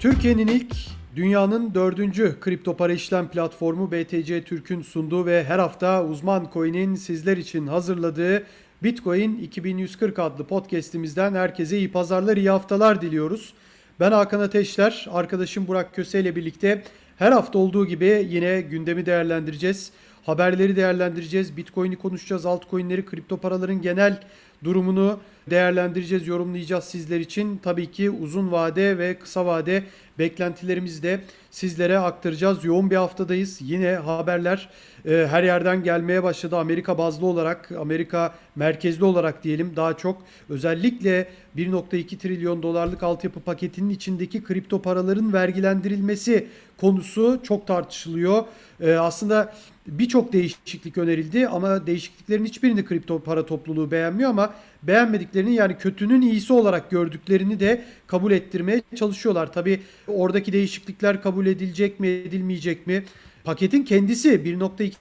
Türkiye'nin ilk dünyanın dördüncü kripto para işlem platformu BTC Türk'ün sunduğu ve her hafta uzman coin'in sizler için hazırladığı Bitcoin 2140 adlı podcast'imizden herkese iyi pazarlar, iyi haftalar diliyoruz. Ben Hakan Ateşler, arkadaşım Burak Köse ile birlikte her hafta olduğu gibi yine gündemi değerlendireceğiz. Haberleri değerlendireceğiz, Bitcoin'i konuşacağız, altcoin'leri, kripto paraların genel durumunu değerlendireceğiz, yorumlayacağız sizler için. Tabii ki uzun vade ve kısa vade beklentilerimizi de sizlere aktaracağız. Yoğun bir haftadayız. Yine haberler e, her yerden gelmeye başladı. Amerika bazlı olarak, Amerika merkezli olarak diyelim daha çok. Özellikle 1.2 trilyon dolarlık altyapı paketinin içindeki kripto paraların vergilendirilmesi konusu çok tartışılıyor. E, aslında birçok değişiklik önerildi ama değişikliklerin hiçbirini kripto para topluluğu beğenmiyor ama beğenmediklerini yani kötünün iyisi olarak gördüklerini de kabul ettirmeye çalışıyorlar. Tabi oradaki değişiklikler kabul edilecek mi edilmeyecek mi? Paketin kendisi 1.2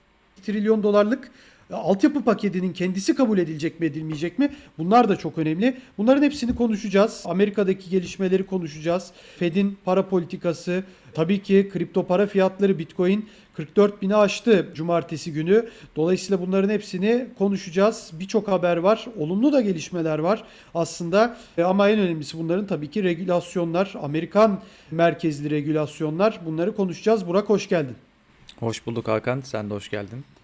trilyon dolarlık altyapı paketinin kendisi kabul edilecek mi edilmeyecek mi? Bunlar da çok önemli. Bunların hepsini konuşacağız. Amerika'daki gelişmeleri konuşacağız. Fed'in para politikası, tabii ki kripto para fiyatları Bitcoin 44 bini aştı cumartesi günü. Dolayısıyla bunların hepsini konuşacağız. Birçok haber var. Olumlu da gelişmeler var aslında. E, ama en önemlisi bunların tabii ki regülasyonlar. Amerikan merkezli regülasyonlar. Bunları konuşacağız. Burak hoş geldin. Hoş bulduk Hakan. Sen de hoş geldin.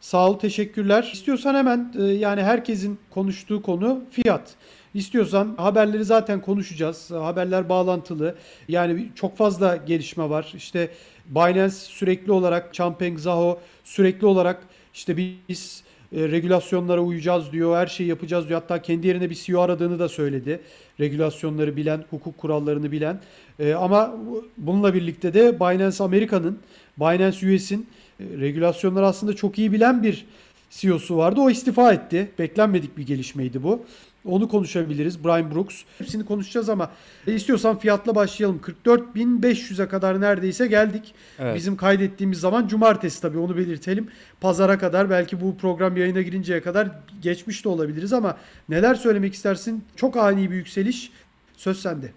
Sağ ol, teşekkürler. İstiyorsan hemen e, yani herkesin konuştuğu konu fiyat. İstiyorsan haberleri zaten konuşacağız. Haberler bağlantılı. Yani çok fazla gelişme var. İşte Binance sürekli olarak, Champeng Zaho sürekli olarak işte biz e, regülasyonlara uyacağız diyor, her şeyi yapacağız diyor. Hatta kendi yerine bir CEO aradığını da söyledi. Regülasyonları bilen, hukuk kurallarını bilen. E, ama bununla birlikte de Binance Amerika'nın, Binance US'in regülasyonları aslında çok iyi bilen bir CEO'su vardı. O istifa etti. Beklenmedik bir gelişmeydi bu. Onu konuşabiliriz. Brian Brooks. Hepsini konuşacağız ama istiyorsan fiyatla başlayalım. 44.500'e kadar neredeyse geldik. Evet. Bizim kaydettiğimiz zaman cumartesi tabii onu belirtelim. Pazara kadar belki bu program yayına girinceye kadar geçmiş de olabiliriz ama neler söylemek istersin? Çok ani bir yükseliş. Söz sende.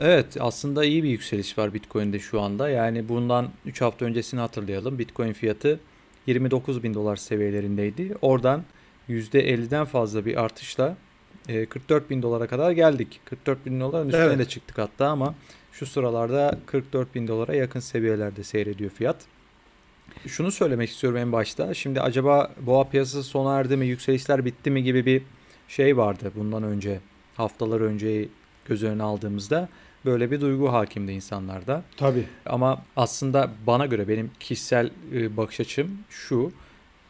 Evet aslında iyi bir yükseliş var Bitcoin'de şu anda. Yani bundan 3 hafta öncesini hatırlayalım. Bitcoin fiyatı 29 bin dolar seviyelerindeydi. Oradan %50'den fazla bir artışla 44 e, bin dolara kadar geldik. 44 bin doların üstüne evet. de çıktık hatta ama şu sıralarda 44 bin dolara yakın seviyelerde seyrediyor fiyat. Şunu söylemek istiyorum en başta. Şimdi acaba boğa piyasası sona erdi mi, yükselişler bitti mi gibi bir şey vardı bundan önce, haftalar önce göz önüne aldığımızda. Böyle bir duygu hakimdi insanlarda. Tabii. Ama aslında bana göre benim kişisel e, bakış açım şu.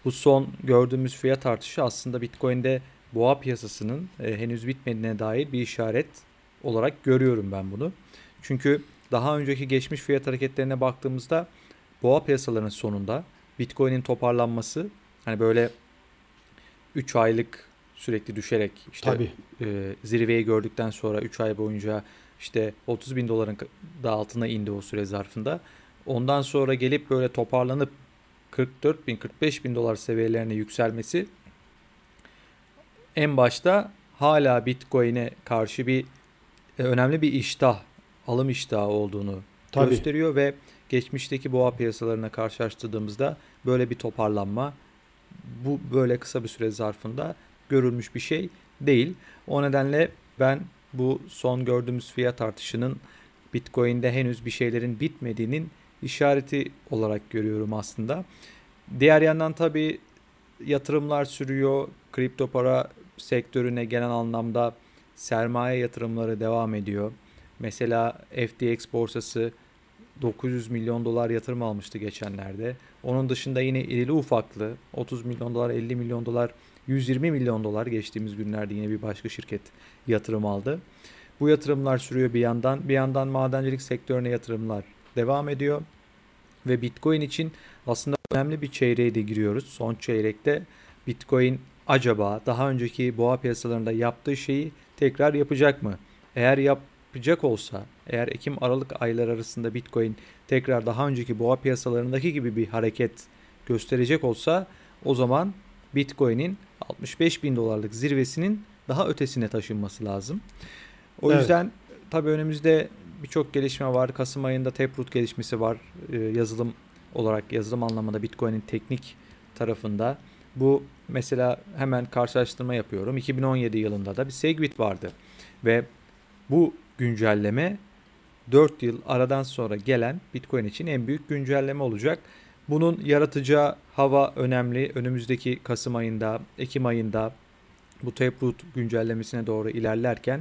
Bu son gördüğümüz fiyat artışı aslında Bitcoin'de boğa piyasasının e, henüz bitmediğine dair bir işaret olarak görüyorum ben bunu. Çünkü daha önceki geçmiş fiyat hareketlerine baktığımızda boğa piyasalarının sonunda Bitcoin'in toparlanması hani böyle 3 aylık sürekli düşerek işte Tabii. E, zirveyi gördükten sonra 3 ay boyunca işte 30 bin doların da altına indi o süre zarfında. Ondan sonra gelip böyle toparlanıp 44 bin 45 bin dolar seviyelerine yükselmesi en başta hala Bitcoin'e karşı bir e, önemli bir iştah, alım iştahı olduğunu Tabii. gösteriyor ve geçmişteki boğa piyasalarına karşılaştırdığımızda böyle bir toparlanma bu böyle kısa bir süre zarfında görülmüş bir şey değil. O nedenle ben bu son gördüğümüz fiyat artışının Bitcoin'de henüz bir şeylerin bitmediğinin işareti olarak görüyorum aslında. Diğer yandan tabii yatırımlar sürüyor. Kripto para sektörüne genel anlamda sermaye yatırımları devam ediyor. Mesela FTX borsası 900 milyon dolar yatırım almıştı geçenlerde. Onun dışında yine irili ufaklı 30 milyon dolar, 50 milyon dolar, 120 milyon dolar geçtiğimiz günlerde yine bir başka şirket yatırım aldı. Bu yatırımlar sürüyor bir yandan. Bir yandan madencilik sektörüne yatırımlar devam ediyor. Ve Bitcoin için aslında önemli bir çeyreğe de giriyoruz. Son çeyrekte Bitcoin acaba daha önceki boğa piyasalarında yaptığı şeyi tekrar yapacak mı? Eğer yapacak olsa, eğer Ekim Aralık aylar arasında Bitcoin tekrar daha önceki boğa piyasalarındaki gibi bir hareket gösterecek olsa o zaman Bitcoin'in 65 bin dolarlık zirvesinin daha ötesine taşınması lazım. O evet. yüzden tabii önümüzde birçok gelişme var. Kasım ayında Taproot gelişmesi var. E, yazılım olarak yazılım anlamında Bitcoin'in teknik tarafında. Bu mesela hemen karşılaştırma yapıyorum. 2017 yılında da bir Segwit vardı. Ve bu güncelleme 4 yıl aradan sonra gelen Bitcoin için en büyük güncelleme olacak. Bunun yaratacağı hava önemli. Önümüzdeki Kasım ayında, Ekim ayında bu Taproot güncellemesine doğru ilerlerken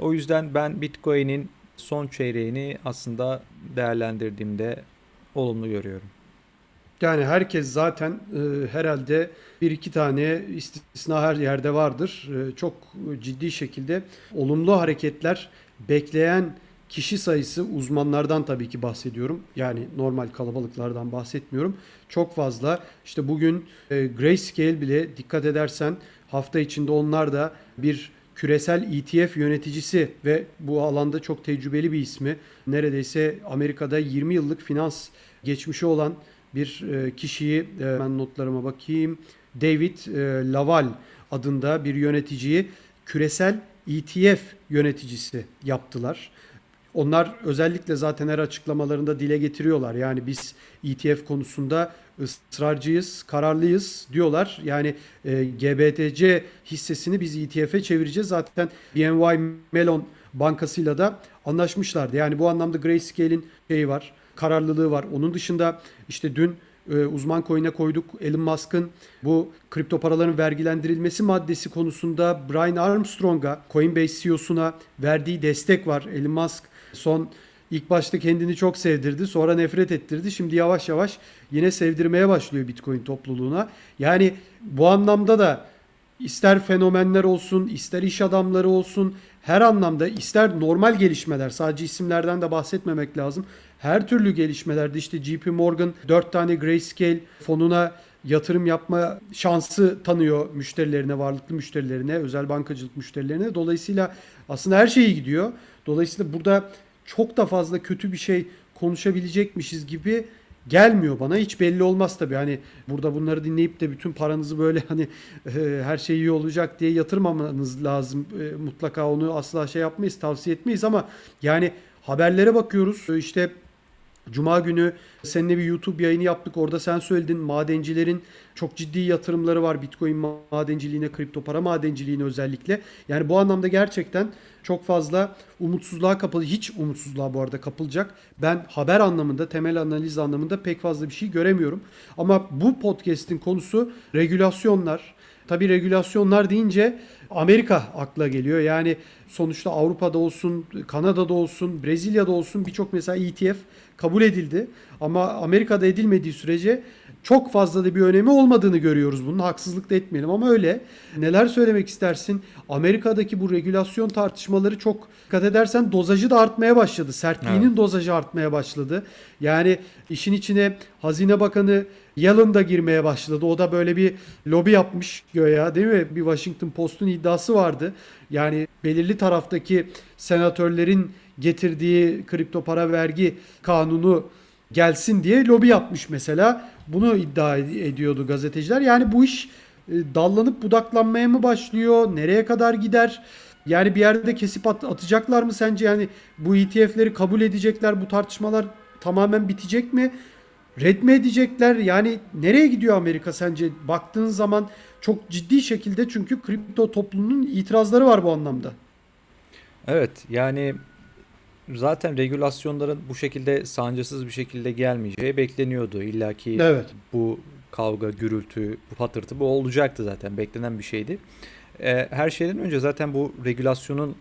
o yüzden ben Bitcoin'in son çeyreğini aslında değerlendirdiğimde olumlu görüyorum. Yani herkes zaten e, herhalde bir iki tane istisna her yerde vardır. E, çok ciddi şekilde olumlu hareketler bekleyen kişi sayısı uzmanlardan tabii ki bahsediyorum. Yani normal kalabalıklardan bahsetmiyorum. Çok fazla. İşte bugün e, Grayscale bile dikkat edersen hafta içinde onlar da bir küresel ETF yöneticisi ve bu alanda çok tecrübeli bir ismi. Neredeyse Amerika'da 20 yıllık finans geçmişi olan bir e, kişiyi e, ben notlarıma bakayım. David e, Laval adında bir yöneticiyi küresel ETF yöneticisi yaptılar. Onlar özellikle zaten her açıklamalarında dile getiriyorlar. Yani biz ETF konusunda ısrarcıyız, kararlıyız diyorlar. Yani e, GBTC hissesini biz ETF'e çevireceğiz. Zaten BNY Mellon bankasıyla da anlaşmışlardı. Yani bu anlamda Grayscale'in şeyi var, kararlılığı var. Onun dışında işte dün e, uzman coin'e koyduk. Elon Musk'ın bu kripto paraların vergilendirilmesi maddesi konusunda Brian Armstrong'a, Coinbase CEO'suna verdiği destek var. Elon Musk son ilk başta kendini çok sevdirdi, sonra nefret ettirdi. Şimdi yavaş yavaş yine sevdirmeye başlıyor Bitcoin topluluğuna. Yani bu anlamda da ister fenomenler olsun, ister iş adamları olsun, her anlamda ister normal gelişmeler, sadece isimlerden de bahsetmemek lazım. Her türlü gelişmelerde işte JP Morgan 4 tane Grayscale fonuna yatırım yapma şansı tanıyor müşterilerine, varlıklı müşterilerine, özel bankacılık müşterilerine. Dolayısıyla aslında her şey gidiyor. Dolayısıyla burada çok da fazla kötü bir şey konuşabilecekmişiz gibi gelmiyor bana. Hiç belli olmaz tabii. Hani burada bunları dinleyip de bütün paranızı böyle hani e, her şey iyi olacak diye yatırmamanız lazım. E, mutlaka onu asla şey yapmayız, tavsiye etmeyiz ama yani haberlere bakıyoruz. E, işte Cuma günü seninle bir YouTube yayını yaptık. Orada sen söyledin madencilerin çok ciddi yatırımları var Bitcoin madenciliğine, kripto para madenciliğine özellikle. Yani bu anlamda gerçekten çok fazla umutsuzluğa kapalı, hiç umutsuzluğa bu arada kapılacak. Ben haber anlamında, temel analiz anlamında pek fazla bir şey göremiyorum. Ama bu podcast'in konusu regülasyonlar. Tabii regülasyonlar deyince Amerika akla geliyor. Yani sonuçta Avrupa'da olsun, Kanada'da olsun, Brezilya'da olsun birçok mesela ETF kabul edildi. Ama Amerika'da edilmediği sürece çok fazla da bir önemi olmadığını görüyoruz bunun. Haksızlık da etmeyelim ama öyle. Neler söylemek istersin? Amerika'daki bu regülasyon tartışmaları çok dikkat edersen dozajı da artmaya başladı. Sertliğinin evet. dozajı artmaya başladı. Yani işin içine Hazine Bakanı Yellen da girmeye başladı. O da böyle bir lobi yapmış göya değil mi? Bir Washington Post'un iddiası vardı. Yani belirli taraftaki senatörlerin getirdiği kripto para vergi kanunu gelsin diye lobi yapmış mesela. Bunu iddia ediyordu gazeteciler. Yani bu iş e, dallanıp budaklanmaya mı başlıyor? Nereye kadar gider? Yani bir yerde kesip at- atacaklar mı sence? Yani bu ETF'leri kabul edecekler. Bu tartışmalar tamamen bitecek mi? Red mi edecekler? Yani nereye gidiyor Amerika sence? Baktığın zaman çok ciddi şekilde çünkü kripto toplumunun itirazları var bu anlamda. Evet yani zaten regülasyonların bu şekilde sancısız bir şekilde gelmeyeceği bekleniyordu. İlla ki evet. bu kavga, gürültü, bu patırtı bu olacaktı zaten. Beklenen bir şeydi. Ee, her şeyden önce zaten bu regülasyonun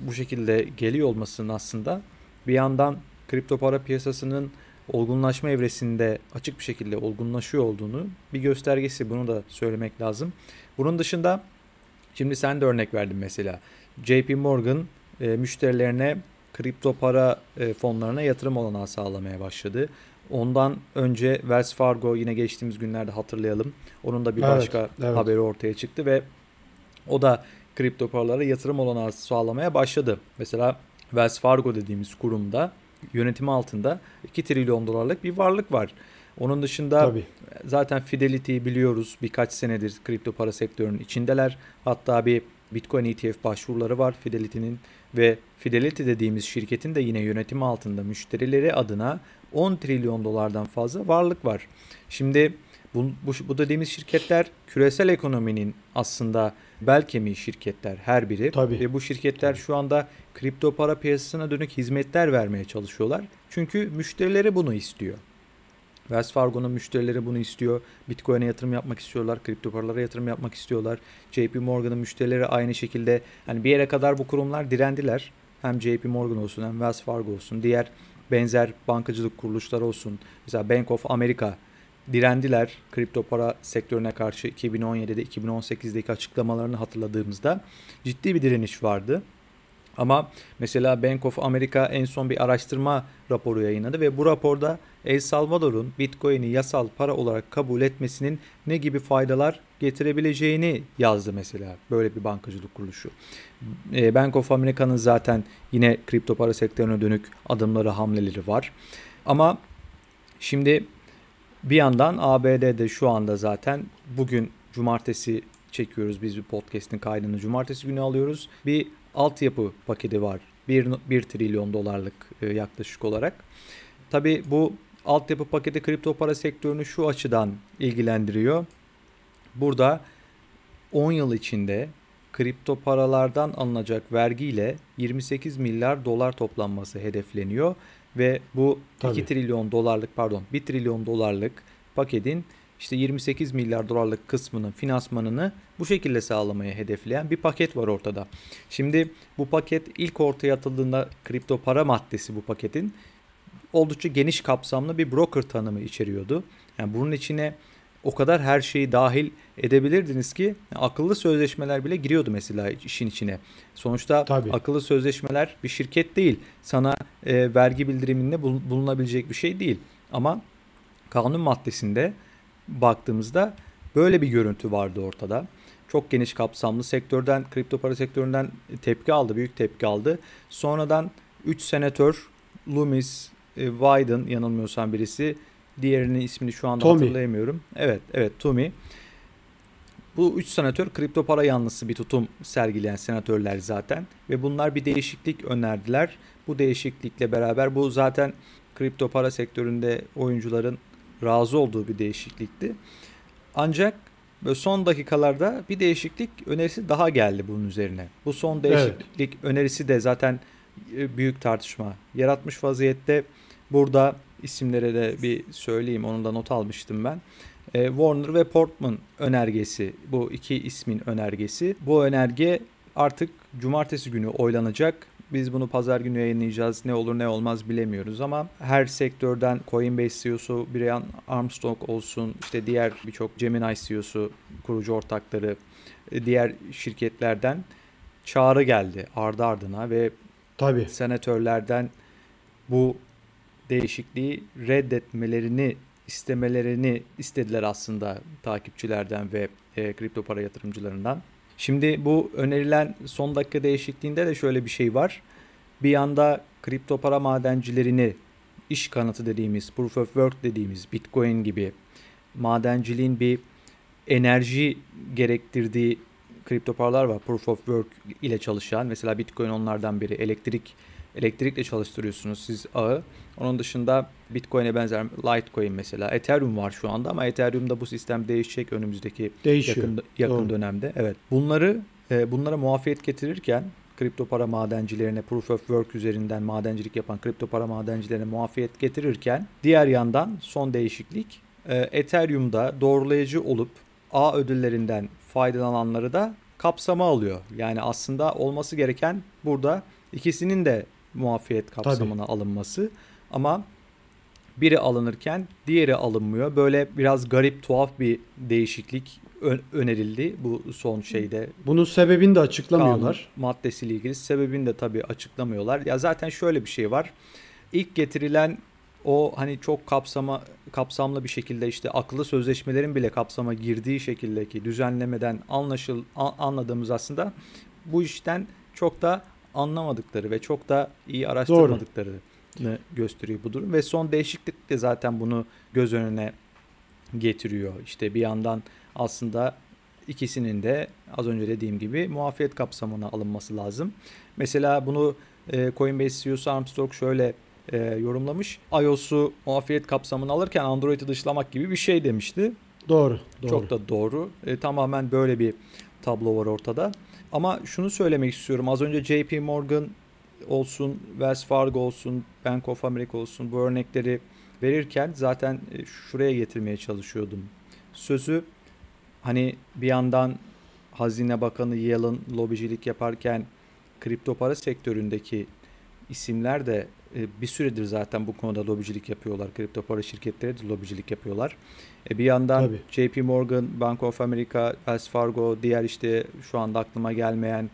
bu şekilde geliyor olmasının aslında bir yandan kripto para piyasasının olgunlaşma evresinde açık bir şekilde olgunlaşıyor olduğunu bir göstergesi. Bunu da söylemek lazım. Bunun dışında şimdi sen de örnek verdin mesela. JP Morgan e, müşterilerine kripto para e, fonlarına yatırım olanağı sağlamaya başladı. Ondan önce Wells Fargo yine geçtiğimiz günlerde hatırlayalım. Onun da bir evet, başka evet. haberi ortaya çıktı ve o da kripto paralara yatırım olanağı sağlamaya başladı. Mesela Wells Fargo dediğimiz kurumda yönetimi altında 2 trilyon dolarlık bir varlık var. Onun dışında Tabii. zaten Fidelity'yi biliyoruz. Birkaç senedir kripto para sektörünün içindeler. Hatta bir Bitcoin ETF başvuruları var. Fidelity'nin ve Fidelity dediğimiz şirketin de yine yönetimi altında müşterileri adına 10 trilyon dolardan fazla varlık var. Şimdi bu, bu, bu dediğimiz şirketler küresel ekonominin aslında bel kemiği şirketler her biri. Tabii. Ve bu şirketler şu anda kripto para piyasasına dönük hizmetler vermeye çalışıyorlar. Çünkü müşterileri bunu istiyor. Wells Fargo'nun müşterileri bunu istiyor. Bitcoin'e yatırım yapmak istiyorlar. Kripto paralara yatırım yapmak istiyorlar. JP Morgan'ın müşterileri aynı şekilde. Hani bir yere kadar bu kurumlar direndiler. Hem JP Morgan olsun hem Wells Fargo olsun. Diğer benzer bankacılık kuruluşları olsun. Mesela Bank of America direndiler kripto para sektörüne karşı 2017'de 2018'deki açıklamalarını hatırladığımızda ciddi bir direniş vardı. Ama mesela Bank of America en son bir araştırma raporu yayınladı ve bu raporda El Salvador'un Bitcoin'i yasal para olarak kabul etmesinin ne gibi faydalar getirebileceğini yazdı mesela böyle bir bankacılık kuruluşu. E, Bank of America'nın zaten yine kripto para sektörüne dönük adımları, hamleleri var. Ama şimdi bir yandan ABD'de şu anda zaten bugün cumartesi çekiyoruz biz bir podcast'in kaydını cumartesi günü alıyoruz. Bir altyapı paketi var. 1, 1 trilyon dolarlık e, yaklaşık olarak. Tabi bu altyapı paketi kripto para sektörünü şu açıdan ilgilendiriyor. Burada 10 yıl içinde kripto paralardan alınacak vergiyle 28 milyar dolar toplanması hedefleniyor ve bu Tabii. 2 trilyon dolarlık pardon 1 trilyon dolarlık paketin işte 28 milyar dolarlık kısmının finansmanını bu şekilde sağlamaya hedefleyen bir paket var ortada. Şimdi bu paket ilk ortaya atıldığında kripto para maddesi bu paketin oldukça geniş kapsamlı bir broker tanımı içeriyordu. Yani bunun içine o kadar her şeyi dahil edebilirdiniz ki akıllı sözleşmeler bile giriyordu mesela işin içine. Sonuçta Tabii. akıllı sözleşmeler bir şirket değil. Sana e, vergi bildiriminde bulunabilecek bir şey değil. Ama kanun maddesinde baktığımızda böyle bir görüntü vardı ortada. Çok geniş kapsamlı sektörden, kripto para sektöründen tepki aldı, büyük tepki aldı. Sonradan 3 senatör Loomis, e, Wyden yanılmıyorsam birisi, diğerinin ismini şu anda Tommy. hatırlayamıyorum. Evet, evet Tommy. Bu 3 senatör kripto para yanlısı bir tutum sergileyen senatörler zaten ve bunlar bir değişiklik önerdiler. Bu değişiklikle beraber bu zaten kripto para sektöründe oyuncuların razı olduğu bir değişiklikti. Ancak böyle son dakikalarda bir değişiklik önerisi daha geldi bunun üzerine. Bu son değişiklik evet. önerisi de zaten e, büyük tartışma yaratmış vaziyette. Burada isimlere de bir söyleyeyim. Onu da not almıştım ben. E, Warner ve Portman önergesi bu iki ismin önergesi. Bu önerge artık cumartesi günü oylanacak biz bunu pazar günü yayınlayacağız. Ne olur ne olmaz bilemiyoruz ama her sektörden Coinbase CEO'su Brian Armstrong olsun, işte diğer birçok Gemini CEO'su, kurucu ortakları, e, diğer şirketlerden çağrı geldi ardı ardına ve Tabii. senatörlerden bu değişikliği reddetmelerini istemelerini istediler aslında takipçilerden ve e, kripto para yatırımcılarından. Şimdi bu önerilen son dakika değişikliğinde de şöyle bir şey var. Bir yanda kripto para madencilerini iş kanıtı dediğimiz, proof of work dediğimiz Bitcoin gibi madenciliğin bir enerji gerektirdiği kripto paralar var. Proof of work ile çalışan. Mesela Bitcoin onlardan biri. Elektrik elektrikle çalıştırıyorsunuz siz ağı. Onun dışında Bitcoin'e benzer Litecoin mesela. Ethereum var şu anda ama Ethereum'da bu sistem değişecek önümüzdeki Değişiyor. yakın, yakın Doğru. dönemde. Evet. Bunları e, bunlara muafiyet getirirken kripto para madencilerine proof of work üzerinden madencilik yapan kripto para madencilerine muafiyet getirirken diğer yandan son değişiklik e, Ethereum'da doğrulayıcı olup A ödüllerinden faydalananları da kapsama alıyor. Yani aslında olması gereken burada ikisinin de muafiyet kapsamına Tabii. alınması. Ama biri alınırken diğeri alınmıyor. Böyle biraz garip tuhaf bir değişiklik önerildi bu son şeyde. Bunun sebebini de açıklamıyorlar. Kanun maddesiyle ilgili sebebini de tabii açıklamıyorlar. Ya zaten şöyle bir şey var. İlk getirilen o hani çok kapsama kapsamlı bir şekilde işte akıllı sözleşmelerin bile kapsama girdiği şekildeki düzenlemeden anlaşıl anladığımız aslında bu işten çok da anlamadıkları ve çok da iyi araştırmadıklarını gösteriyor bu durum. Ve son değişiklik de zaten bunu göz önüne getiriyor. İşte bir yandan aslında ikisinin de az önce dediğim gibi muafiyet kapsamına alınması lazım. Mesela bunu e, Coinbase CEO'su Armstrong şöyle e, yorumlamış. iOS'u muafiyet kapsamına alırken Android'i dışlamak gibi bir şey demişti. Doğru. doğru. Çok da doğru. E, tamamen böyle bir tablo var ortada. Ama şunu söylemek istiyorum. Az önce JP Morgan olsun, Wells Fargo olsun, Bank of America olsun bu örnekleri verirken zaten e, şuraya getirmeye çalışıyordum. Sözü hani bir yandan Hazine Bakanı Yellen lobicilik yaparken kripto para sektöründeki isimler de bir süredir zaten bu konuda lobicilik yapıyorlar. Kripto para şirketleri de lobicilik yapıyorlar. E, bir yandan Tabii. JP Morgan, Bank of America, Wells Fargo, diğer işte şu anda aklıma gelmeyen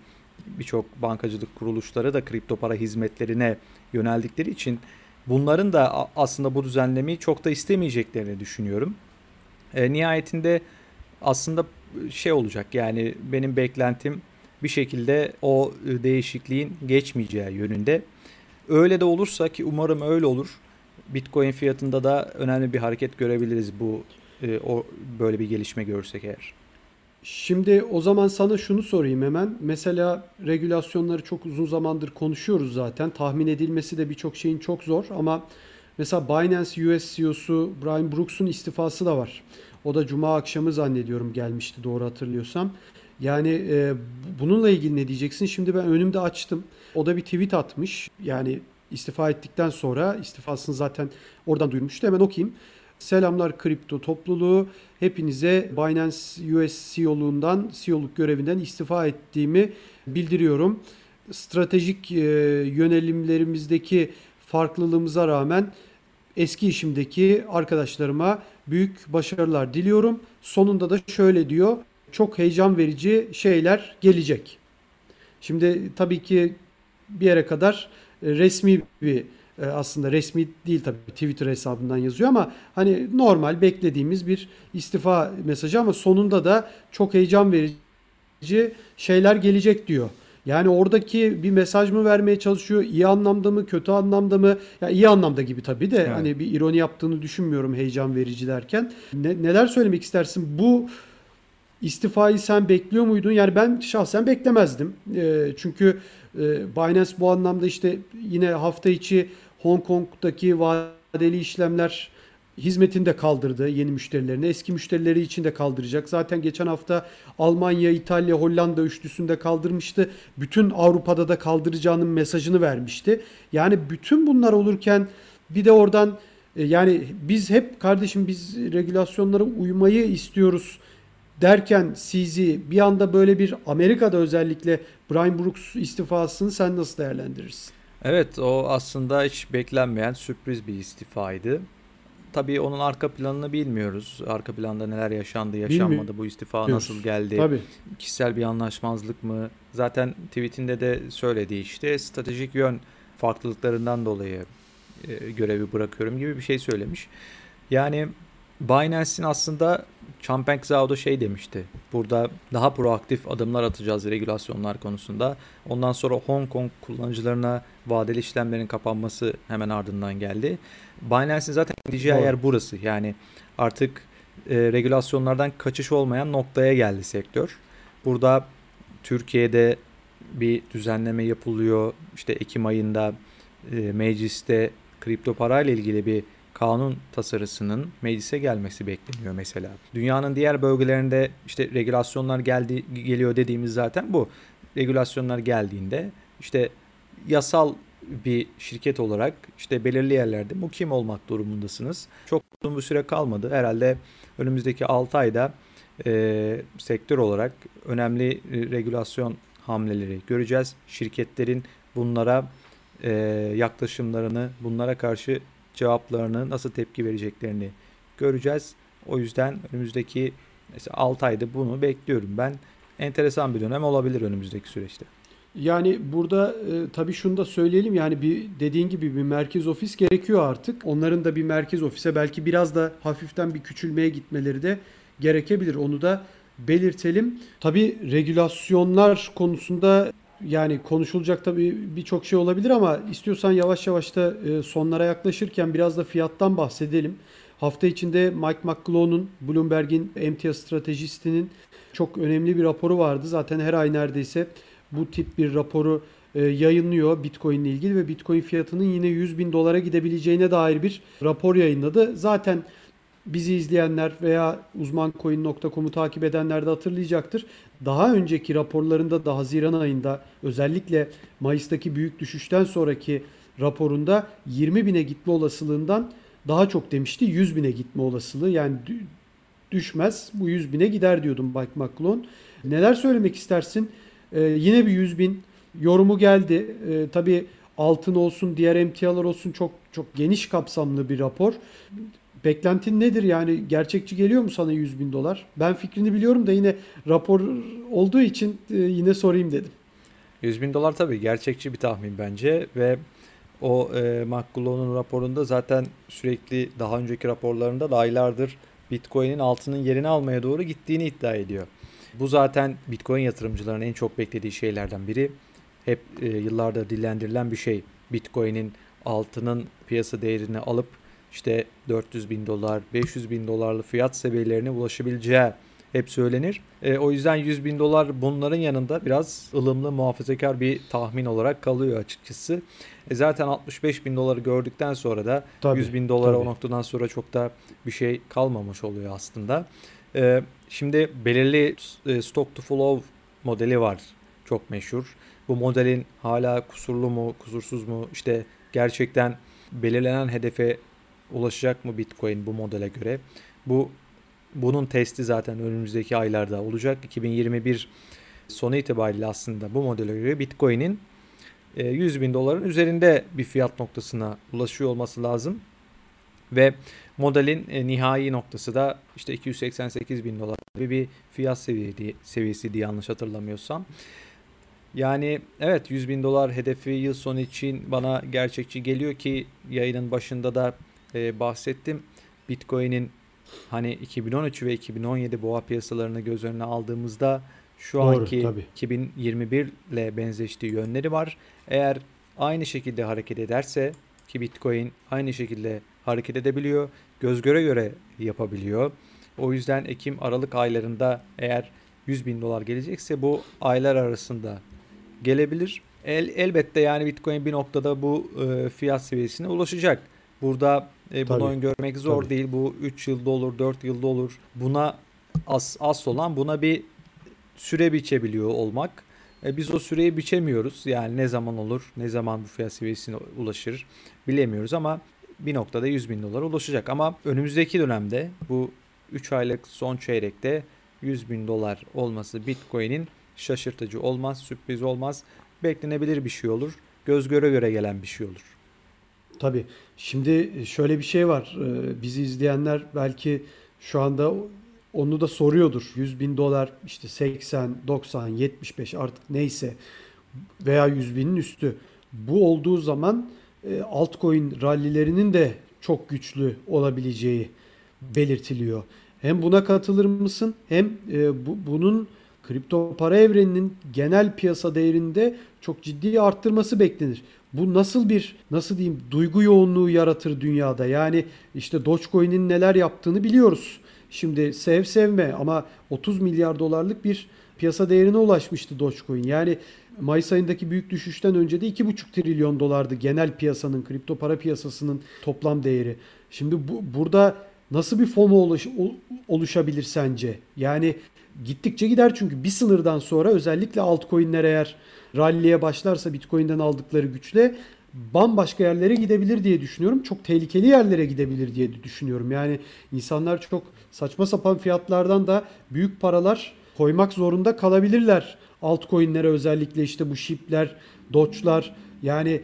birçok bankacılık kuruluşları da kripto para hizmetlerine yöneldikleri için bunların da aslında bu düzenlemeyi çok da istemeyeceklerini düşünüyorum. E, nihayetinde aslında şey olacak yani benim beklentim bir şekilde o değişikliğin geçmeyeceği yönünde. Öyle de olursa ki umarım öyle olur. Bitcoin fiyatında da önemli bir hareket görebiliriz bu e, o böyle bir gelişme görürsek eğer. Şimdi o zaman sana şunu sorayım hemen. Mesela regülasyonları çok uzun zamandır konuşuyoruz zaten. Tahmin edilmesi de birçok şeyin çok zor ama mesela Binance US CEO'su Brian Brooks'un istifası da var. O da cuma akşamı zannediyorum gelmişti doğru hatırlıyorsam. Yani e, bununla ilgili ne diyeceksin? Şimdi ben önümde açtım. O da bir tweet atmış. Yani istifa ettikten sonra istifasını zaten oradan duyurmuştu. Hemen okuyayım. Selamlar kripto topluluğu. Hepinize Binance US CEO'luğundan, CEO'luk görevinden istifa ettiğimi bildiriyorum. Stratejik e, yönelimlerimizdeki farklılığımıza rağmen eski işimdeki arkadaşlarıma büyük başarılar diliyorum. Sonunda da şöyle diyor. Çok heyecan verici şeyler gelecek. Şimdi tabii ki bir yere kadar e, resmi bir e, aslında resmi değil tabii Twitter hesabından yazıyor ama hani normal beklediğimiz bir istifa mesajı ama sonunda da çok heyecan verici şeyler gelecek diyor. Yani oradaki bir mesaj mı vermeye çalışıyor? İyi anlamda mı, kötü anlamda mı? Ya iyi anlamda gibi tabii de evet. hani bir ironi yaptığını düşünmüyorum heyecan verici derken. Ne, neler söylemek istersin? Bu istifayı sen bekliyor muydun? Yani ben şahsen beklemezdim. E, çünkü e, Binance bu anlamda işte yine hafta içi Hong Kong'daki vadeli işlemler hizmetini de kaldırdı yeni müşterilerine. Eski müşterileri için de kaldıracak. Zaten geçen hafta Almanya, İtalya, Hollanda üçlüsünde kaldırmıştı. Bütün Avrupa'da da kaldıracağının mesajını vermişti. Yani bütün bunlar olurken bir de oradan e, yani biz hep kardeşim biz regülasyonlara uymayı istiyoruz derken sizi bir anda böyle bir Amerika'da özellikle Brian Brooks istifasını sen nasıl değerlendirirsin? Evet o aslında hiç beklenmeyen sürpriz bir istifaydı. Tabii onun arka planını bilmiyoruz. Arka planda neler yaşandı, yaşanmadı, Bilmiyorum. bu istifa nasıl geldi? Tabii. Kişisel bir anlaşmazlık mı? Zaten tweetinde de söyledi işte stratejik yön farklılıklarından dolayı e, görevi bırakıyorum gibi bir şey söylemiş. Yani Binance'in aslında Champeng Zhao'da şey demişti. Burada daha proaktif adımlar atacağız regülasyonlar konusunda. Ondan sonra Hong Kong kullanıcılarına vadeli işlemlerin kapanması hemen ardından geldi. Binance'in zaten gideceği yer burası. Yani artık e, regülasyonlardan kaçış olmayan noktaya geldi sektör. Burada Türkiye'de bir düzenleme yapılıyor. İşte Ekim ayında e, mecliste kripto parayla ilgili bir kanun tasarısının meclise gelmesi bekleniyor mesela. Dünyanın diğer bölgelerinde işte regülasyonlar geldi geliyor dediğimiz zaten bu. Regülasyonlar geldiğinde işte yasal bir şirket olarak işte belirli yerlerde mukim olmak durumundasınız. Çok uzun bir süre kalmadı. Herhalde önümüzdeki 6 ayda e, sektör olarak önemli regülasyon hamleleri göreceğiz. Şirketlerin bunlara e, yaklaşımlarını, bunlara karşı cevaplarını, nasıl tepki vereceklerini göreceğiz. O yüzden önümüzdeki mesela 6 ayda bunu bekliyorum ben. Enteresan bir dönem olabilir önümüzdeki süreçte. Yani burada e, tabii şunu da söyleyelim yani bir dediğin gibi bir merkez ofis gerekiyor artık. Onların da bir merkez ofise belki biraz da hafiften bir küçülmeye gitmeleri de gerekebilir. Onu da belirtelim. Tabii regülasyonlar konusunda yani konuşulacak tabii birçok şey olabilir ama istiyorsan yavaş yavaş da e, sonlara yaklaşırken biraz da fiyattan bahsedelim. Hafta içinde Mike McClellan'ın Bloomberg'in emtia stratejistinin çok önemli bir raporu vardı. Zaten her ay neredeyse bu tip bir raporu e, yayınlıyor Bitcoin ile ilgili ve Bitcoin fiyatının yine 100 bin dolara gidebileceğine dair bir rapor yayınladı. Zaten bizi izleyenler veya uzmancoin.com'u takip edenler de hatırlayacaktır. Daha önceki raporlarında da Haziran ayında özellikle Mayıs'taki büyük düşüşten sonraki raporunda 20 bine gitme olasılığından daha çok demişti. 100 bine gitme olasılığı yani düşmez bu 100 bine gider diyordum Mike McClone. Neler söylemek istersin? Ee, yine bir 100 bin yorumu geldi. Ee, tabii altın olsun, diğer emtialar olsun çok çok geniş kapsamlı bir rapor. Beklentin nedir yani gerçekçi geliyor mu sana 100 bin dolar? Ben fikrini biliyorum da yine rapor olduğu için e, yine sorayım dedim. 100 bin dolar tabii gerçekçi bir tahmin bence ve o e, McCullough'un raporunda zaten sürekli daha önceki raporlarında da aylardır Bitcoin'in altının yerini almaya doğru gittiğini iddia ediyor. Bu zaten Bitcoin yatırımcılarının en çok beklediği şeylerden biri. Hep e, yıllardır dillendirilen bir şey. Bitcoin'in altının piyasa değerini alıp işte 400 bin dolar, 500 bin dolarlı fiyat seviyelerine ulaşabileceği hep söylenir. E, o yüzden 100 bin dolar bunların yanında biraz ılımlı muhafazakar bir tahmin olarak kalıyor açıkçası. E, zaten 65 bin doları gördükten sonra da tabii, 100 bin dolara tabii. o noktadan sonra çok da bir şey kalmamış oluyor aslında. E, şimdi belirli e, stock to flow modeli var çok meşhur. Bu modelin hala kusurlu mu, kusursuz mu, işte gerçekten belirlenen hedefe ulaşacak mı Bitcoin bu modele göre? Bu bunun testi zaten önümüzdeki aylarda olacak. 2021 sonu itibariyle aslında bu modele göre Bitcoin'in 100 e, bin doların üzerinde bir fiyat noktasına ulaşıyor olması lazım. Ve modelin e, nihai noktası da işte 288 bin dolar gibi bir fiyat seviyesi, seviyesi diye yanlış hatırlamıyorsam. Yani evet 100 bin dolar hedefi yıl sonu için bana gerçekçi geliyor ki yayının başında da e, bahsettim. Bitcoin'in hani 2013 ve 2017 boğa piyasalarını göz önüne aldığımızda şu Doğru, anki tabii. 2021 ile benzeştiği yönleri var. Eğer aynı şekilde hareket ederse ki Bitcoin aynı şekilde hareket edebiliyor. Göz göre göre yapabiliyor. O yüzden Ekim Aralık aylarında eğer 100 bin dolar gelecekse bu aylar arasında gelebilir. El, elbette yani Bitcoin bir noktada bu e, fiyat seviyesine ulaşacak. Burada e, bunu Tabii. öngörmek zor Tabii. değil. Bu 3 yılda olur, 4 yılda olur. Buna az, az olan buna bir süre biçebiliyor olmak. E, biz o süreyi biçemiyoruz. Yani ne zaman olur, ne zaman bu fiyat seviyesine ulaşır bilemiyoruz ama bir noktada 100 bin dolar ulaşacak. Ama önümüzdeki dönemde bu 3 aylık son çeyrekte 100 bin dolar olması Bitcoin'in şaşırtıcı olmaz, sürpriz olmaz. Beklenebilir bir şey olur. Göz göre göre gelen bir şey olur. Tabii. Şimdi şöyle bir şey var. Ee, bizi izleyenler belki şu anda onu da soruyordur. 100 bin dolar işte 80, 90, 75 artık neyse veya 100 binin üstü. Bu olduğu zaman e, altcoin rallilerinin de çok güçlü olabileceği belirtiliyor. Hem buna katılır mısın hem e, bu, bunun kripto para evreninin genel piyasa değerinde çok ciddi arttırması beklenir. Bu nasıl bir nasıl diyeyim duygu yoğunluğu yaratır dünyada? Yani işte Dogecoin'in neler yaptığını biliyoruz. Şimdi sev sevme ama 30 milyar dolarlık bir piyasa değerine ulaşmıştı Dogecoin. Yani Mayıs ayındaki büyük düşüşten önce de 2,5 trilyon dolardı genel piyasanın, kripto para piyasasının toplam değeri. Şimdi bu, burada nasıl bir FOMO oluş, oluşabilir sence? Yani gittikçe gider çünkü bir sınırdan sonra özellikle altcoin'ler eğer ralliye başlarsa Bitcoin'den aldıkları güçle bambaşka yerlere gidebilir diye düşünüyorum. Çok tehlikeli yerlere gidebilir diye düşünüyorum. Yani insanlar çok saçma sapan fiyatlardan da büyük paralar koymak zorunda kalabilirler. Altcoin'lere özellikle işte bu ship'ler, doçlar yani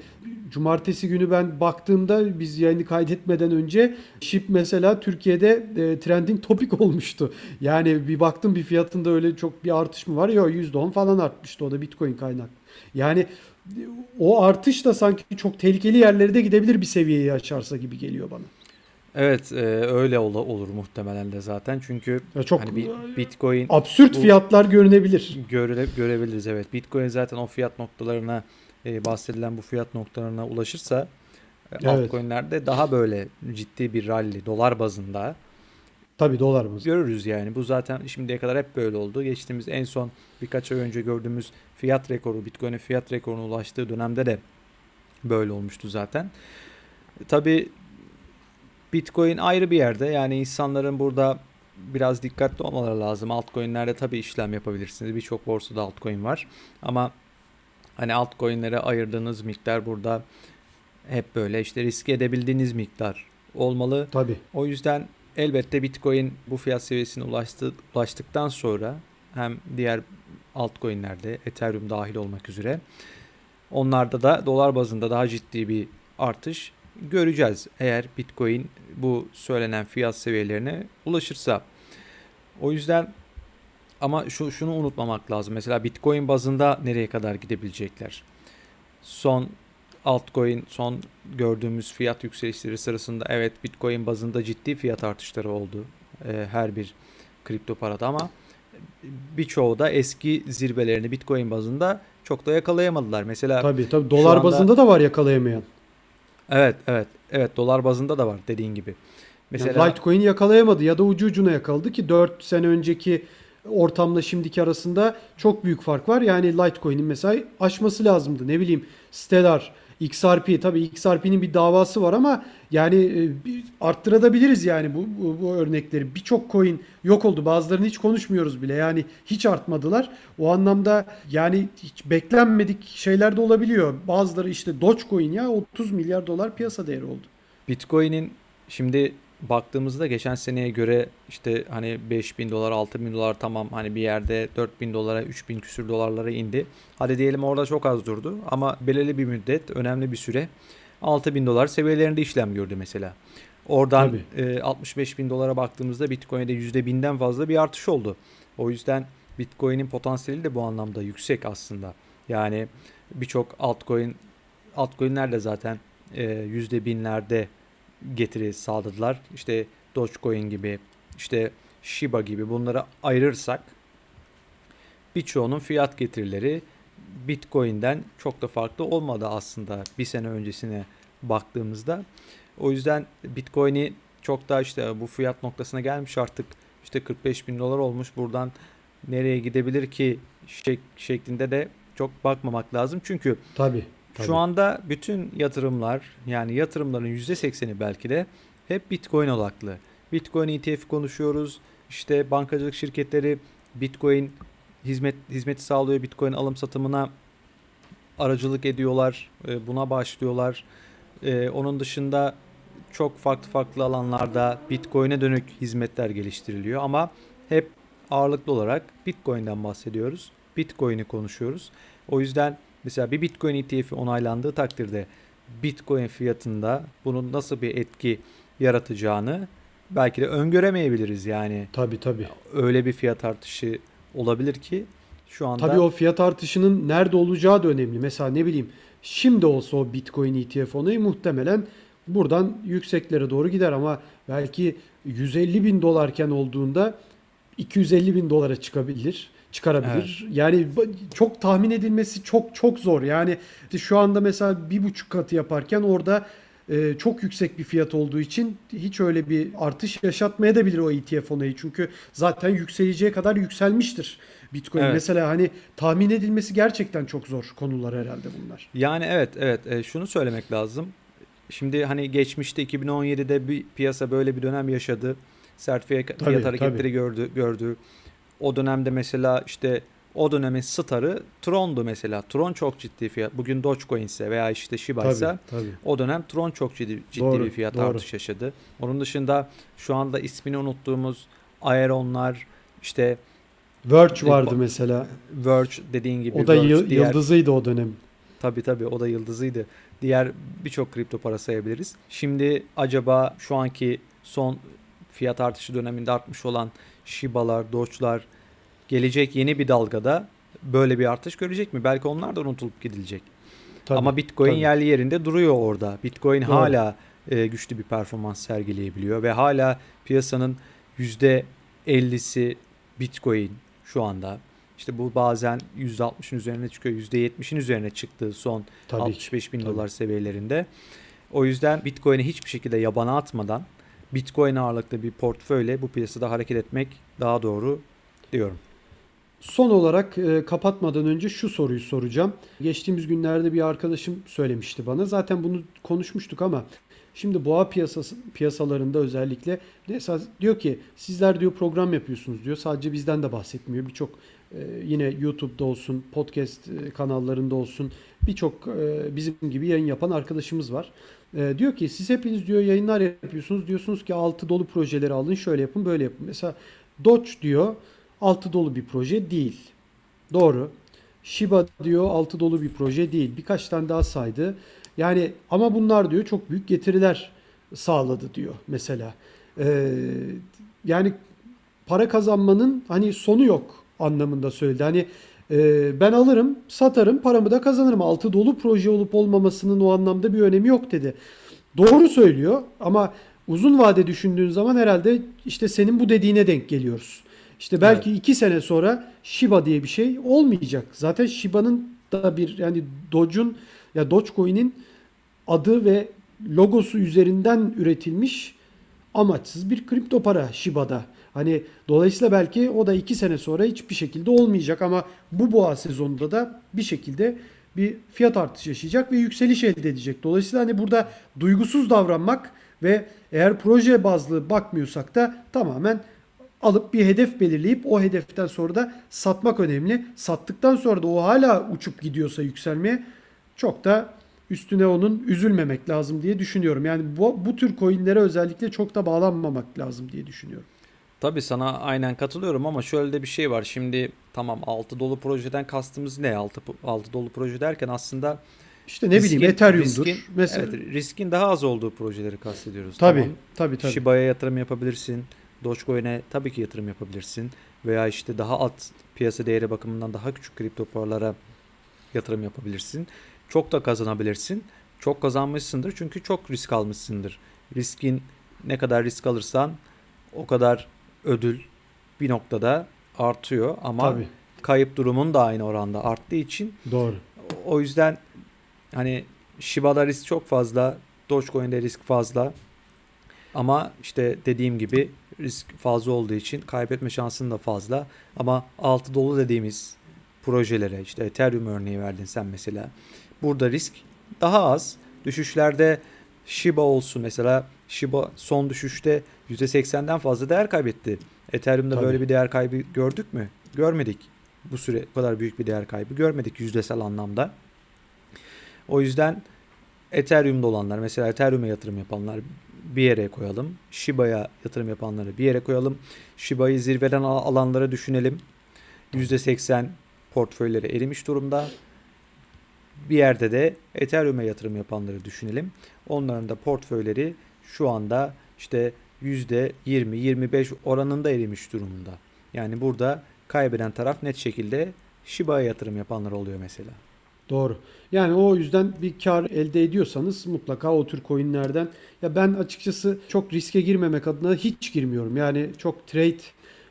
cumartesi günü ben baktığımda biz yayını kaydetmeden önce ship mesela Türkiye'de e, trending topik olmuştu. Yani bir baktım bir fiyatında öyle çok bir artış mı var? Yok %10 falan artmıştı o da Bitcoin kaynak. Yani o artış da sanki çok tehlikeli yerlere de gidebilir bir seviyeyi açarsa gibi geliyor bana. Evet e, öyle ol, olur muhtemelen de zaten çünkü ya çok hani Bitcoin absürt bu, fiyatlar görünebilir. Göre, görebiliriz evet. Bitcoin zaten o fiyat noktalarına e, bahsedilen bu fiyat noktalarına ulaşırsa e, evet. altcoin'lerde daha böyle ciddi bir rally dolar bazında Tabii dolar bazında. Görürüz yani. Bu zaten şimdiye kadar hep böyle oldu. Geçtiğimiz en son birkaç ay önce gördüğümüz fiyat rekoru, Bitcoin'in fiyat rekoruna ulaştığı dönemde de böyle olmuştu zaten. Tabii Bitcoin ayrı bir yerde. Yani insanların burada biraz dikkatli olmaları lazım. Altcoin'lerde tabii işlem yapabilirsiniz. Birçok borsada altcoin var. Ama hani altcoin'lere ayırdığınız miktar burada hep böyle işte riske edebildiğiniz miktar olmalı. Tabii. O yüzden elbette Bitcoin bu fiyat seviyesine ulaştı, ulaştıktan sonra hem diğer altcoin'lerde Ethereum dahil olmak üzere onlarda da dolar bazında daha ciddi bir artış göreceğiz. Eğer Bitcoin bu söylenen fiyat seviyelerine ulaşırsa. O yüzden ama şu şunu unutmamak lazım. Mesela Bitcoin bazında nereye kadar gidebilecekler? Son altcoin son gördüğümüz fiyat yükselişleri sırasında evet Bitcoin bazında ciddi fiyat artışları oldu. E, her bir kripto parada ama birçoğu da eski zirvelerini Bitcoin bazında çok da yakalayamadılar. Mesela Tabii tabii dolar anda, bazında da var yakalayamayan. Evet evet evet dolar bazında da var dediğin gibi. Mesela yani Litecoin yakalayamadı ya da ucu ucuna yakaladı ki 4 sene önceki ortamla şimdiki arasında çok büyük fark var. Yani Litecoin'in mesela aşması lazımdı. Ne bileyim Stellar, XRP tabii XRP'nin bir davası var ama yani e, arttırabiliriz yani bu, bu, bu örnekleri. Birçok coin yok oldu. Bazılarını hiç konuşmuyoruz bile. Yani hiç artmadılar. O anlamda yani hiç beklenmedik şeyler de olabiliyor. Bazıları işte Dogecoin ya 30 milyar dolar piyasa değeri oldu. Bitcoin'in şimdi baktığımızda geçen seneye göre işte hani 5 bin dolar 6 bin dolar tamam hani bir yerde 4 bin dolara 3 bin küsür dolarlara indi. Hadi diyelim orada çok az durdu ama belirli bir müddet önemli bir süre 6 bin dolar seviyelerinde işlem gördü mesela. Oradan e, 65 bin dolara baktığımızda Bitcoin'de %1000'den fazla bir artış oldu. O yüzden Bitcoin'in potansiyeli de bu anlamda yüksek aslında. Yani birçok altcoin altcoin'ler de zaten e, %1000'lerde getiri sağladılar. İşte Dogecoin gibi, işte Shiba gibi bunları ayırırsak birçoğunun fiyat getirileri Bitcoin'den çok da farklı olmadı aslında bir sene öncesine baktığımızda. O yüzden Bitcoin'i çok da işte bu fiyat noktasına gelmiş artık işte 45 bin dolar olmuş buradan nereye gidebilir ki şek şeklinde de çok bakmamak lazım. Çünkü tabii, tabii. şu anda bütün yatırımlar yani yatırımların %80'i belki de hep Bitcoin odaklı. Bitcoin ETF konuşuyoruz. İşte bankacılık şirketleri Bitcoin hizmet hizmeti sağlıyor. Bitcoin alım satımına aracılık ediyorlar. E, buna başlıyorlar. E, onun dışında çok farklı farklı alanlarda Bitcoin'e dönük hizmetler geliştiriliyor ama hep ağırlıklı olarak Bitcoin'den bahsediyoruz. Bitcoin'i konuşuyoruz. O yüzden mesela bir Bitcoin ETF'i onaylandığı takdirde Bitcoin fiyatında bunun nasıl bir etki yaratacağını belki de öngöremeyebiliriz yani. Tabii tabii. Öyle bir fiyat artışı olabilir ki şu anda. Tabii o fiyat artışının nerede olacağı da önemli. Mesela ne bileyim şimdi olsa o Bitcoin ETF onayı muhtemelen buradan yükseklere doğru gider ama belki 150 bin dolarken olduğunda 250 bin dolara çıkabilir çıkarabilir. Evet. Yani çok tahmin edilmesi çok çok zor. Yani şu anda mesela bir buçuk katı yaparken orada e, çok yüksek bir fiyat olduğu için hiç öyle bir artış yaşatmaya da bilir o ETF onayı. Çünkü zaten yükseleceği kadar yükselmiştir Bitcoin. Evet. Mesela hani tahmin edilmesi gerçekten çok zor konular herhalde bunlar. Yani evet evet e, şunu söylemek lazım. Şimdi hani geçmişte 2017'de bir piyasa böyle bir dönem yaşadı. Sert fiyat, tabii, hareketleri tabii. gördü gördü. O dönemde mesela işte o dönemin starı Tron'du mesela. Tron çok ciddi fiyat. Bugün Dogecoin ise veya işte Shiba ise o dönem Tron çok ciddi, ciddi doğru, bir fiyat doğru. artış yaşadı. Onun dışında şu anda ismini unuttuğumuz Aeronlar işte Verge vardı mesela. Verge dediğin gibi. O da Verge, diğer, yıldızıydı o dönem. Tabii tabii o da yıldızıydı. Diğer birçok kripto para sayabiliriz. Şimdi acaba şu anki son fiyat artışı döneminde artmış olan Shiba'lar, Doge'lar gelecek yeni bir dalgada böyle bir artış görecek mi? Belki onlar da unutulup gidilecek. Tabii, Ama Bitcoin tabii. yerli yerinde duruyor orada. Bitcoin Doğru. hala e, güçlü bir performans sergileyebiliyor ve hala piyasanın %50'si Bitcoin şu anda. İşte bu bazen %60'ın üzerine çıkıyor, %70'in üzerine çıktığı son Tabii 65 bin ki, dolar seviyelerinde. O yüzden Bitcoin'i hiçbir şekilde yabana atmadan Bitcoin ağırlıklı bir portföyle bu piyasada hareket etmek daha doğru diyorum. Son olarak e, kapatmadan önce şu soruyu soracağım. Geçtiğimiz günlerde bir arkadaşım söylemişti bana. Zaten bunu konuşmuştuk ama şimdi boğa piyasası piyasalarında özellikle mesela diyor ki sizler diyor program yapıyorsunuz diyor. Sadece bizden de bahsetmiyor. Birçok e, yine YouTube'da olsun, podcast e, kanallarında olsun birçok e, bizim gibi yayın yapan arkadaşımız var. E, diyor ki siz hepiniz diyor yayınlar yapıyorsunuz. Diyorsunuz ki altı dolu projeleri alın, şöyle yapın, böyle yapın. Mesela Doge diyor altı dolu bir proje değil. Doğru. Shiba diyor altı dolu bir proje değil. Birkaç tane daha saydı. Yani ama bunlar diyor çok büyük getiriler sağladı diyor mesela. Ee, yani para kazanmanın hani sonu yok anlamında söyledi. Hani e, ben alırım, satarım, paramı da kazanırım. Altı dolu proje olup olmamasının o anlamda bir önemi yok dedi. Doğru söylüyor ama uzun vade düşündüğün zaman herhalde işte senin bu dediğine denk geliyoruz. İşte belki evet. iki sene sonra Shiba diye bir şey olmayacak. Zaten Shiba'nın da bir yani Doge'un ya Dogecoin'in adı ve logosu üzerinden üretilmiş amaçsız bir kripto para Shiba'da. Hani dolayısıyla belki o da iki sene sonra hiçbir şekilde olmayacak ama bu boğa sezonunda da bir şekilde bir fiyat artışı yaşayacak ve yükseliş elde edecek. Dolayısıyla hani burada duygusuz davranmak ve eğer proje bazlı bakmıyorsak da tamamen alıp bir hedef belirleyip o hedeften sonra da satmak önemli. Sattıktan sonra da o hala uçup gidiyorsa yükselmeye çok da üstüne onun üzülmemek lazım diye düşünüyorum. Yani bu, bu tür coinlere özellikle çok da bağlanmamak lazım diye düşünüyorum. Tabii sana aynen katılıyorum ama şöyle de bir şey var. Şimdi tamam altı dolu projeden kastımız ne? Altı, altı dolu proje derken aslında işte ne riskin, bileyim Ethereum'dur riskin, mesela. Evet, riskin daha az olduğu projeleri kastediyoruz. Tabii, tamam. tabii, tabii. Shiba'ya yatırım yapabilirsin. Dogecoin'e tabii ki yatırım yapabilirsin. Veya işte daha alt piyasa değeri bakımından daha küçük kripto paralara yatırım yapabilirsin. Çok da kazanabilirsin. Çok kazanmışsındır çünkü çok risk almışsındır. Riskin ne kadar risk alırsan o kadar ödül bir noktada artıyor ama Tabii. kayıp durumun da aynı oranda arttığı için doğru. O yüzden hani Shiba'da risk çok fazla, Dogecoin'de risk fazla. Ama işte dediğim gibi risk fazla olduğu için kaybetme şansın da fazla. Ama altı dolu dediğimiz projelere işte Ethereum örneği verdin sen mesela. Burada risk daha az. Düşüşlerde Shiba olsun mesela Shiba son düşüşte %80'den fazla değer kaybetti. Ethereum'da Tabii. böyle bir değer kaybı gördük mü? Görmedik. Bu süre bu kadar büyük bir değer kaybı görmedik yüzdesel anlamda. O yüzden Ethereum'da olanlar mesela Ethereum'a yatırım yapanlar bir yere koyalım. Shiba'ya yatırım yapanları bir yere koyalım. Shiba'yı zirveden alanlara düşünelim. %80 portföyleri erimiş durumda. Bir yerde de Ethereum'a yatırım yapanları düşünelim. Onların da portföyleri şu anda işte %20-25 oranında erimiş durumunda. Yani burada kaybeden taraf net şekilde Shiba'ya yatırım yapanlar oluyor mesela. Doğru. Yani o yüzden bir kar elde ediyorsanız mutlaka o tür coinlerden ya ben açıkçası çok riske girmemek adına hiç girmiyorum. Yani çok trade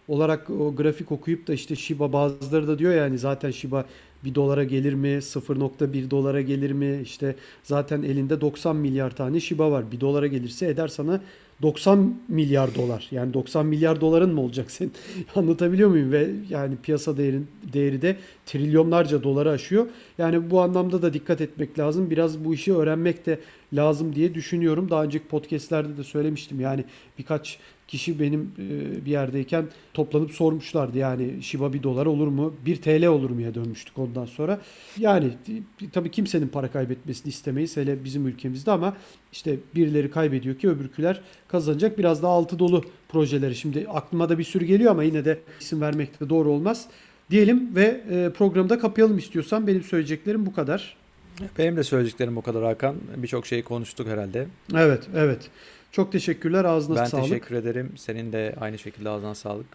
olarak o grafik okuyup da işte Shiba bazıları da diyor yani zaten Shiba 1 dolara gelir mi? 0.1 dolara gelir mi? İşte zaten elinde 90 milyar tane Shiba var. 1 dolara gelirse eder sana 90 milyar dolar. Yani 90 milyar doların mı olacak sen? Anlatabiliyor muyum? Ve yani piyasa değerin, değeri de trilyonlarca doları aşıyor. Yani bu anlamda da dikkat etmek lazım. Biraz bu işi öğrenmek de lazım diye düşünüyorum. Daha önceki podcastlerde de söylemiştim. Yani birkaç kişi benim e, bir yerdeyken toplanıp sormuşlardı. Yani Shiba 1 dolar olur mu? 1 TL olur muya dönmüştük ondan sonra. Yani tabii kimsenin para kaybetmesini istemeyiz hele bizim ülkemizde ama işte birileri kaybediyor ki öbürküler kazanacak. Biraz daha altı dolu projeleri. Şimdi aklıma da bir sürü geliyor ama yine de isim vermek de doğru olmaz. Diyelim ve e, programı da kapayalım istiyorsan. Benim söyleyeceklerim bu kadar. Benim de söyleyeceklerim bu kadar Hakan. Birçok şeyi konuştuk herhalde. Evet, evet. Çok teşekkürler. Ağzına ben sağlık. Ben teşekkür ederim. Senin de aynı şekilde ağzına sağlık.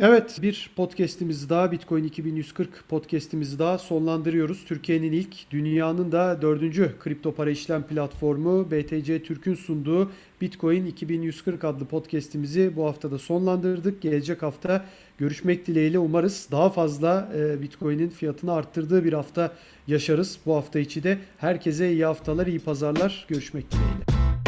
Evet bir podcast'imizi daha Bitcoin 2140 podcast'imizi daha sonlandırıyoruz. Türkiye'nin ilk dünyanın da dördüncü kripto para işlem platformu BTC Türk'ün sunduğu Bitcoin 2140 adlı podcast'imizi bu hafta da sonlandırdık. Gelecek hafta görüşmek dileğiyle umarız daha fazla e, Bitcoin'in fiyatını arttırdığı bir hafta yaşarız. Bu hafta içi de herkese iyi haftalar, iyi pazarlar. Görüşmek dileğiyle.